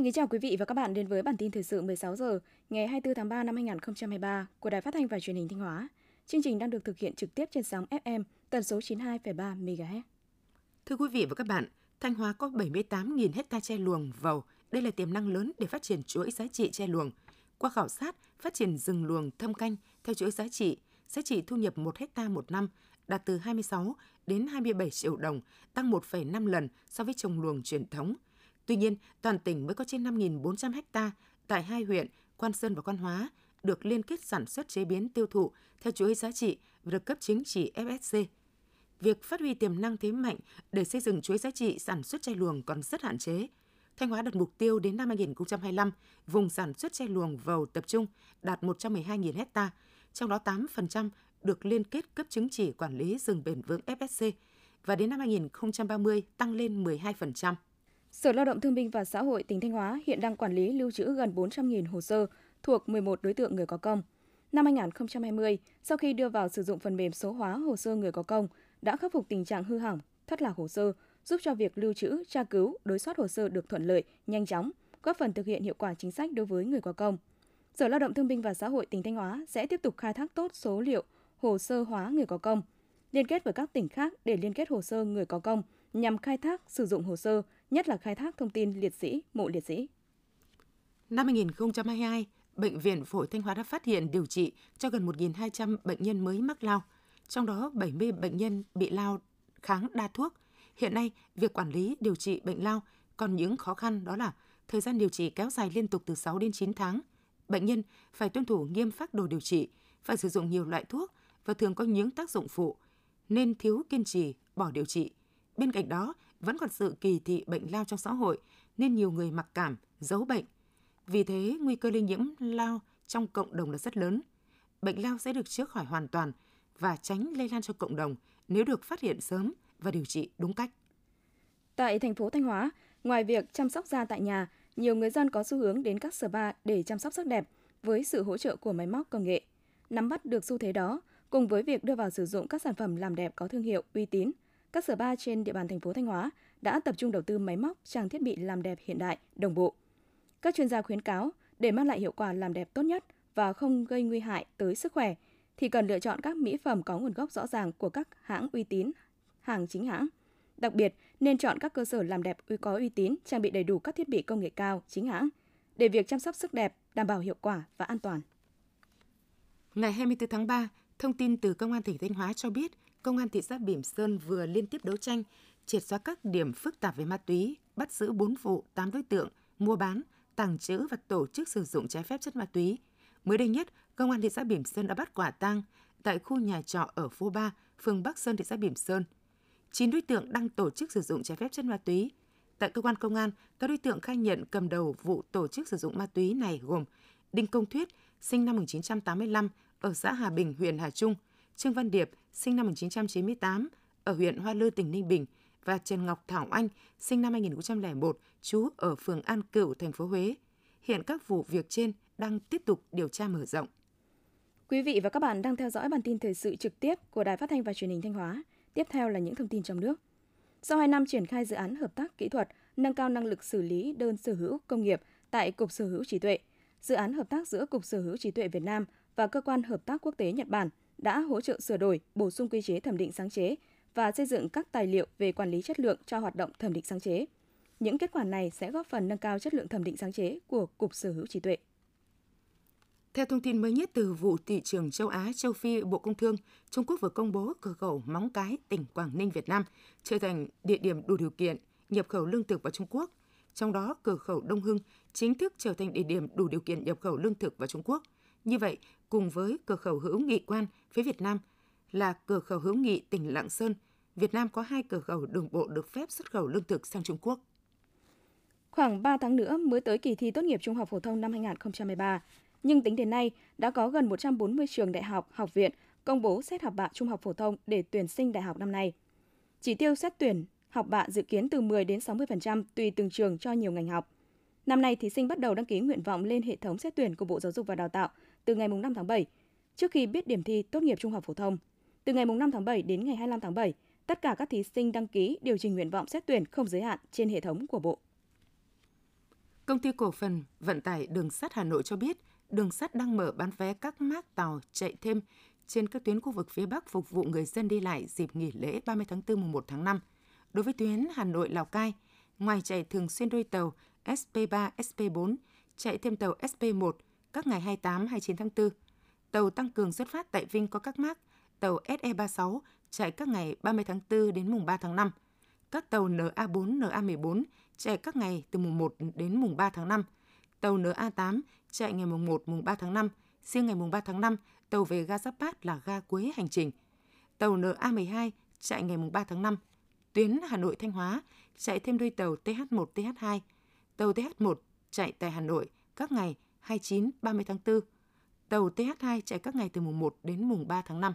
Xin kính chào quý vị và các bạn đến với bản tin thời sự 16 giờ ngày 24 tháng 3 năm 2023 của Đài Phát thanh và Truyền hình Thanh Hóa. Chương trình đang được thực hiện trực tiếp trên sóng FM tần số 92,3 MHz. Thưa quý vị và các bạn, Thanh Hóa có 78.000 hecta che luồng vầu. Đây là tiềm năng lớn để phát triển chuỗi giá trị che luồng. Qua khảo sát, phát triển rừng luồng thâm canh theo chuỗi giá trị, giá trị thu nhập 1 hecta một năm đạt từ 26 đến 27 triệu đồng, tăng 1,5 lần so với trồng luồng truyền thống. Tuy nhiên, toàn tỉnh mới có trên 5.400 ha tại hai huyện Quan Sơn và Quan Hóa được liên kết sản xuất chế biến tiêu thụ theo chuỗi giá trị và được cấp chứng chỉ FSC. Việc phát huy tiềm năng thế mạnh để xây dựng chuỗi giá trị sản xuất chai luồng còn rất hạn chế. Thanh Hóa đặt mục tiêu đến năm 2025, vùng sản xuất chai luồng vầu tập trung đạt 112.000 ha, trong đó 8% được liên kết cấp chứng chỉ quản lý rừng bền vững FSC và đến năm 2030 tăng lên 12%. Sở Lao động Thương binh và Xã hội tỉnh Thanh Hóa hiện đang quản lý lưu trữ gần 400.000 hồ sơ thuộc 11 đối tượng người có công. Năm 2020, sau khi đưa vào sử dụng phần mềm số hóa hồ sơ người có công, đã khắc phục tình trạng hư hỏng, thất lạc hồ sơ, giúp cho việc lưu trữ, tra cứu, đối soát hồ sơ được thuận lợi, nhanh chóng, góp phần thực hiện hiệu quả chính sách đối với người có công. Sở Lao động Thương binh và Xã hội tỉnh Thanh Hóa sẽ tiếp tục khai thác tốt số liệu hồ sơ hóa người có công, liên kết với các tỉnh khác để liên kết hồ sơ người có công nhằm khai thác sử dụng hồ sơ, nhất là khai thác thông tin liệt sĩ, mộ liệt sĩ. Năm 2022, Bệnh viện Phổi Thanh Hóa đã phát hiện điều trị cho gần 1.200 bệnh nhân mới mắc lao, trong đó 70 bệnh nhân bị lao kháng đa thuốc. Hiện nay, việc quản lý điều trị bệnh lao còn những khó khăn đó là thời gian điều trị kéo dài liên tục từ 6 đến 9 tháng. Bệnh nhân phải tuân thủ nghiêm phác đồ điều trị, phải sử dụng nhiều loại thuốc và thường có những tác dụng phụ, nên thiếu kiên trì, bỏ điều trị. Bên cạnh đó, vẫn còn sự kỳ thị bệnh lao trong xã hội nên nhiều người mặc cảm, giấu bệnh. Vì thế, nguy cơ lây nhiễm lao trong cộng đồng là rất lớn. Bệnh lao sẽ được chữa khỏi hoàn toàn và tránh lây lan cho cộng đồng nếu được phát hiện sớm và điều trị đúng cách. Tại thành phố Thanh Hóa, ngoài việc chăm sóc da tại nhà, nhiều người dân có xu hướng đến các spa để chăm sóc sắc đẹp với sự hỗ trợ của máy móc công nghệ. Nắm bắt được xu thế đó, cùng với việc đưa vào sử dụng các sản phẩm làm đẹp có thương hiệu uy tín, các sở ba trên địa bàn thành phố Thanh Hóa đã tập trung đầu tư máy móc, trang thiết bị làm đẹp hiện đại, đồng bộ. Các chuyên gia khuyến cáo để mang lại hiệu quả làm đẹp tốt nhất và không gây nguy hại tới sức khỏe thì cần lựa chọn các mỹ phẩm có nguồn gốc rõ ràng của các hãng uy tín, hàng chính hãng. Đặc biệt, nên chọn các cơ sở làm đẹp uy có uy tín, trang bị đầy đủ các thiết bị công nghệ cao, chính hãng, để việc chăm sóc sức đẹp đảm bảo hiệu quả và an toàn. Ngày 24 tháng 3, thông tin từ Công an tỉnh Thanh Hóa cho biết, Công an thị xã Bỉm Sơn vừa liên tiếp đấu tranh, triệt xóa các điểm phức tạp về ma túy, bắt giữ 4 vụ, 8 đối tượng, mua bán, tàng trữ và tổ chức sử dụng trái phép chất ma túy. Mới đây nhất, Công an thị xã Bỉm Sơn đã bắt quả tang tại khu nhà trọ ở phố 3, phường Bắc Sơn, thị xã Bỉm Sơn. 9 đối tượng đang tổ chức sử dụng trái phép chất ma túy. Tại cơ quan công an, các đối tượng khai nhận cầm đầu vụ tổ chức sử dụng ma túy này gồm Đinh Công Thuyết, sinh năm 1985, ở xã Hà Bình, huyện Hà Trung, Trương Văn Điệp, sinh năm 1998, ở huyện Hoa Lư, tỉnh Ninh Bình và Trần Ngọc Thảo Anh, sinh năm 2001, trú ở phường An Cửu, thành phố Huế. Hiện các vụ việc trên đang tiếp tục điều tra mở rộng. Quý vị và các bạn đang theo dõi bản tin thời sự trực tiếp của Đài Phát thanh và Truyền hình Thanh Hóa. Tiếp theo là những thông tin trong nước. Sau 2 năm triển khai dự án hợp tác kỹ thuật nâng cao năng lực xử lý đơn sở hữu công nghiệp tại Cục Sở hữu trí tuệ, dự án hợp tác giữa Cục Sở hữu trí tuệ Việt Nam và Cơ quan Hợp tác Quốc tế Nhật Bản đã hỗ trợ sửa đổi, bổ sung quy chế thẩm định sáng chế và xây dựng các tài liệu về quản lý chất lượng cho hoạt động thẩm định sáng chế. Những kết quả này sẽ góp phần nâng cao chất lượng thẩm định sáng chế của Cục Sở hữu trí tuệ. Theo thông tin mới nhất từ vụ thị trường châu Á, châu Phi, Bộ Công Thương, Trung Quốc vừa công bố cửa khẩu Móng Cái, tỉnh Quảng Ninh, Việt Nam trở thành địa điểm đủ điều kiện nhập khẩu lương thực vào Trung Quốc. Trong đó, cửa khẩu Đông Hưng chính thức trở thành địa điểm đủ điều kiện nhập khẩu lương thực vào Trung Quốc. Như vậy, cùng với cửa khẩu hữu nghị quan phía Việt Nam là cửa khẩu hữu nghị tỉnh Lạng Sơn, Việt Nam có hai cửa khẩu đường bộ được phép xuất khẩu lương thực sang Trung Quốc. Khoảng 3 tháng nữa mới tới kỳ thi tốt nghiệp trung học phổ thông năm 2023, nhưng tính đến nay đã có gần 140 trường đại học, học viện công bố xét học bạ trung học phổ thông để tuyển sinh đại học năm nay. Chỉ tiêu xét tuyển học bạ dự kiến từ 10 đến 60% tùy từng trường cho nhiều ngành học. Năm nay, thí sinh bắt đầu đăng ký nguyện vọng lên hệ thống xét tuyển của Bộ Giáo dục và Đào tạo từ ngày 5 tháng 7, trước khi biết điểm thi tốt nghiệp trung học phổ thông. Từ ngày 5 tháng 7 đến ngày 25 tháng 7, tất cả các thí sinh đăng ký điều chỉnh nguyện vọng xét tuyển không giới hạn trên hệ thống của Bộ. Công ty cổ phần vận tải đường sắt Hà Nội cho biết, đường sắt đang mở bán vé các mác tàu chạy thêm trên các tuyến khu vực phía Bắc phục vụ người dân đi lại dịp nghỉ lễ 30 tháng 4 mùng 1 tháng 5. Đối với tuyến Hà Nội Lào Cai, ngoài chạy thường xuyên đôi tàu SP3, SP4, chạy thêm tàu SP1 các ngày 28, 29 tháng 4. Tàu tăng cường xuất phát tại Vinh có các mác tàu SE36 chạy các ngày 30 tháng 4 đến mùng 3 tháng 5. Các tàu NA4, NA14 chạy các ngày từ mùng 1 đến mùng 3 tháng 5. Tàu NA8 chạy ngày mùng 1, mùng 3 tháng 5. Riêng ngày mùng 3 tháng 5, tàu về ga Giáp Bát là ga cuối hành trình. Tàu NA12 chạy ngày mùng 3 tháng 5. Tuyến Hà Nội Thanh Hóa chạy thêm đôi tàu TH1, TH2. Tàu TH1 chạy tại Hà Nội các ngày 29, 30 tháng 4. Tàu TH2 chạy các ngày từ mùng 1 đến mùng 3 tháng 5.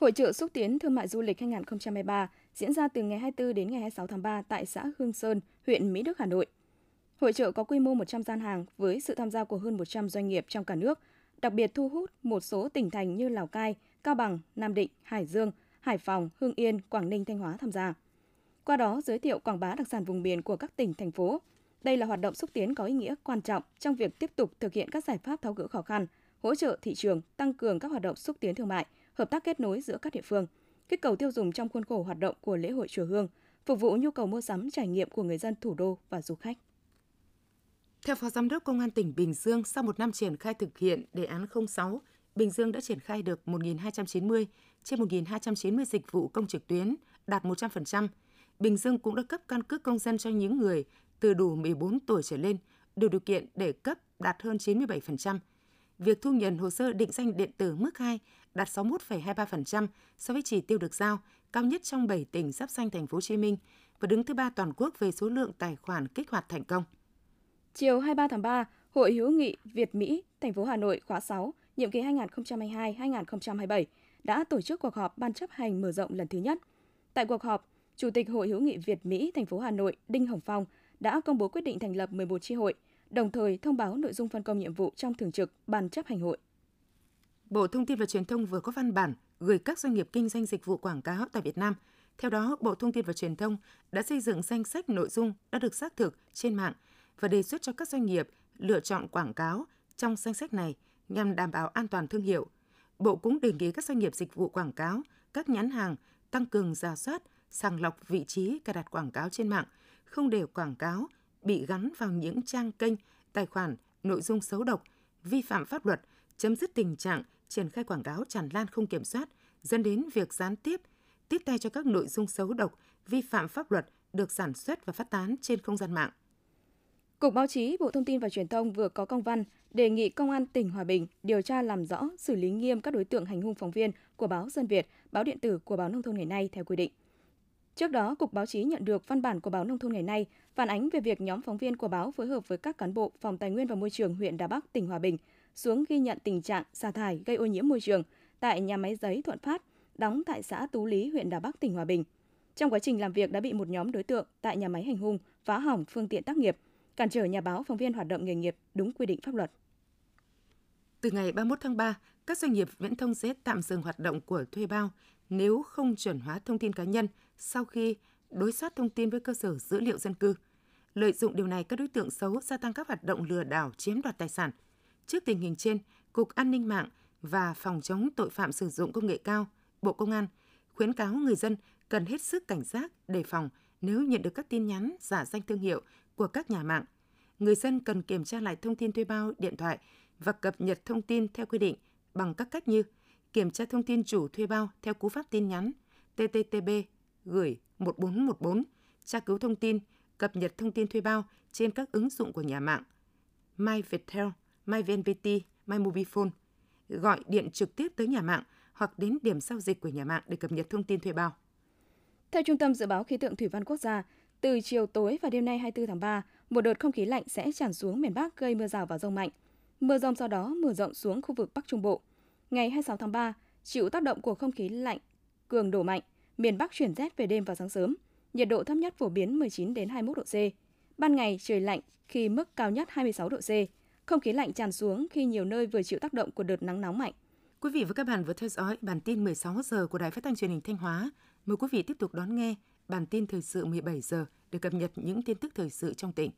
Hội trợ xúc tiến thương mại du lịch 2023 diễn ra từ ngày 24 đến ngày 26 tháng 3 tại xã Hương Sơn, huyện Mỹ Đức, Hà Nội. Hội trợ có quy mô 100 gian hàng với sự tham gia của hơn 100 doanh nghiệp trong cả nước, đặc biệt thu hút một số tỉnh thành như Lào Cai, Cao Bằng, Nam Định, Hải Dương, Hải Phòng, Hưng Yên, Quảng Ninh, Thanh Hóa tham gia. Qua đó giới thiệu quảng bá đặc sản vùng miền của các tỉnh, thành phố. Đây là hoạt động xúc tiến có ý nghĩa quan trọng trong việc tiếp tục thực hiện các giải pháp tháo gỡ khó khăn, hỗ trợ thị trường, tăng cường các hoạt động xúc tiến thương mại, hợp tác kết nối giữa các địa phương, kích cầu tiêu dùng trong khuôn khổ hoạt động của lễ hội chùa Hương, phục vụ nhu cầu mua sắm trải nghiệm của người dân thủ đô và du khách. Theo Phó Giám đốc Công an tỉnh Bình Dương, sau một năm triển khai thực hiện đề án 06, Bình Dương đã triển khai được 1.290 trên 1.290 dịch vụ công trực tuyến, đạt 100%. Bình Dương cũng đã cấp căn cước công dân cho những người từ đủ 14 tuổi trở lên, đủ điều kiện để cấp đạt hơn 97%. Việc thu nhận hồ sơ định danh điện tử mức 2 đạt 61,23% so với chỉ tiêu được giao, cao nhất trong 7 tỉnh giáp danh thành phố Hồ Chí Minh và đứng thứ ba toàn quốc về số lượng tài khoản kích hoạt thành công. Chiều 23 tháng 3, Hội hữu nghị Việt Mỹ, thành phố Hà Nội khóa 6, nhiệm kỳ 2022-2027 đã tổ chức cuộc họp ban chấp hành mở rộng lần thứ nhất. Tại cuộc họp, Chủ tịch Hội hữu nghị Việt Mỹ thành phố Hà Nội Đinh Hồng Phong đã công bố quyết định thành lập 11 chi hội, đồng thời thông báo nội dung phân công nhiệm vụ trong thường trực ban chấp hành hội. Bộ Thông tin và Truyền thông vừa có văn bản gửi các doanh nghiệp kinh doanh dịch vụ quảng cáo tại Việt Nam. Theo đó, Bộ Thông tin và Truyền thông đã xây dựng danh sách nội dung đã được xác thực trên mạng và đề xuất cho các doanh nghiệp lựa chọn quảng cáo trong danh sách này nhằm đảm bảo an toàn thương hiệu. Bộ cũng đề nghị các doanh nghiệp dịch vụ quảng cáo, các nhãn hàng tăng cường giả soát, sàng lọc vị trí cài đặt quảng cáo trên mạng, không để quảng cáo bị gắn vào những trang kênh, tài khoản, nội dung xấu độc, vi phạm pháp luật, chấm dứt tình trạng triển khai quảng cáo tràn lan không kiểm soát, dẫn đến việc gián tiếp, tiếp tay cho các nội dung xấu độc, vi phạm pháp luật được sản xuất và phát tán trên không gian mạng. Cục Báo chí Bộ Thông tin và Truyền thông vừa có công văn đề nghị Công an tỉnh Hòa Bình điều tra làm rõ, xử lý nghiêm các đối tượng hành hung phóng viên của báo Dân Việt, báo điện tử của báo Nông thôn ngày nay theo quy định. Trước đó, Cục Báo chí nhận được văn bản của báo Nông thôn ngày nay phản ánh về việc nhóm phóng viên của báo phối hợp với các cán bộ Phòng Tài nguyên và Môi trường huyện Đà Bắc, tỉnh Hòa Bình xuống ghi nhận tình trạng xả thải gây ô nhiễm môi trường tại nhà máy giấy Thuận Phát, đóng tại xã Tú Lý, huyện Đà Bắc, tỉnh Hòa Bình. Trong quá trình làm việc đã bị một nhóm đối tượng tại nhà máy hành hung, phá hỏng phương tiện tác nghiệp, cản trở nhà báo phóng viên hoạt động nghề nghiệp đúng quy định pháp luật. Từ ngày 31 tháng 3, các doanh nghiệp viễn thông sẽ tạm dừng hoạt động của thuê bao nếu không chuẩn hóa thông tin cá nhân sau khi đối soát thông tin với cơ sở dữ liệu dân cư. Lợi dụng điều này, các đối tượng xấu gia tăng các hoạt động lừa đảo chiếm đoạt tài sản. Trước tình hình trên, Cục An ninh mạng và Phòng chống tội phạm sử dụng công nghệ cao, Bộ Công an khuyến cáo người dân cần hết sức cảnh giác, đề phòng nếu nhận được các tin nhắn giả danh thương hiệu của các nhà mạng. Người dân cần kiểm tra lại thông tin thuê bao điện thoại và cập nhật thông tin theo quy định bằng các cách như kiểm tra thông tin chủ thuê bao theo cú pháp tin nhắn TTTB gửi 1414, tra cứu thông tin, cập nhật thông tin thuê bao trên các ứng dụng của nhà mạng My Viettel, My VNPT, My Mobifone, gọi điện trực tiếp tới nhà mạng hoặc đến điểm giao dịch của nhà mạng để cập nhật thông tin thuê bao. Theo Trung tâm Dự báo Khí tượng Thủy văn Quốc gia, từ chiều tối và đêm nay 24 tháng 3, một đợt không khí lạnh sẽ tràn xuống miền Bắc gây mưa rào và rông mạnh. Mưa rông sau đó mở rộng xuống khu vực Bắc Trung Bộ. Ngày 26 tháng 3, chịu tác động của không khí lạnh cường độ mạnh, miền Bắc chuyển rét về đêm và sáng sớm. Nhiệt độ thấp nhất phổ biến 19 đến 21 độ C. Ban ngày trời lạnh khi mức cao nhất 26 độ C. Không khí lạnh tràn xuống khi nhiều nơi vừa chịu tác động của đợt nắng nóng mạnh. Quý vị và các bạn vừa theo dõi bản tin 16 giờ của Đài Phát thanh Truyền hình Thanh Hóa. Mời quý vị tiếp tục đón nghe bản tin thời sự 17 giờ để cập nhật những tin tức thời sự trong tỉnh.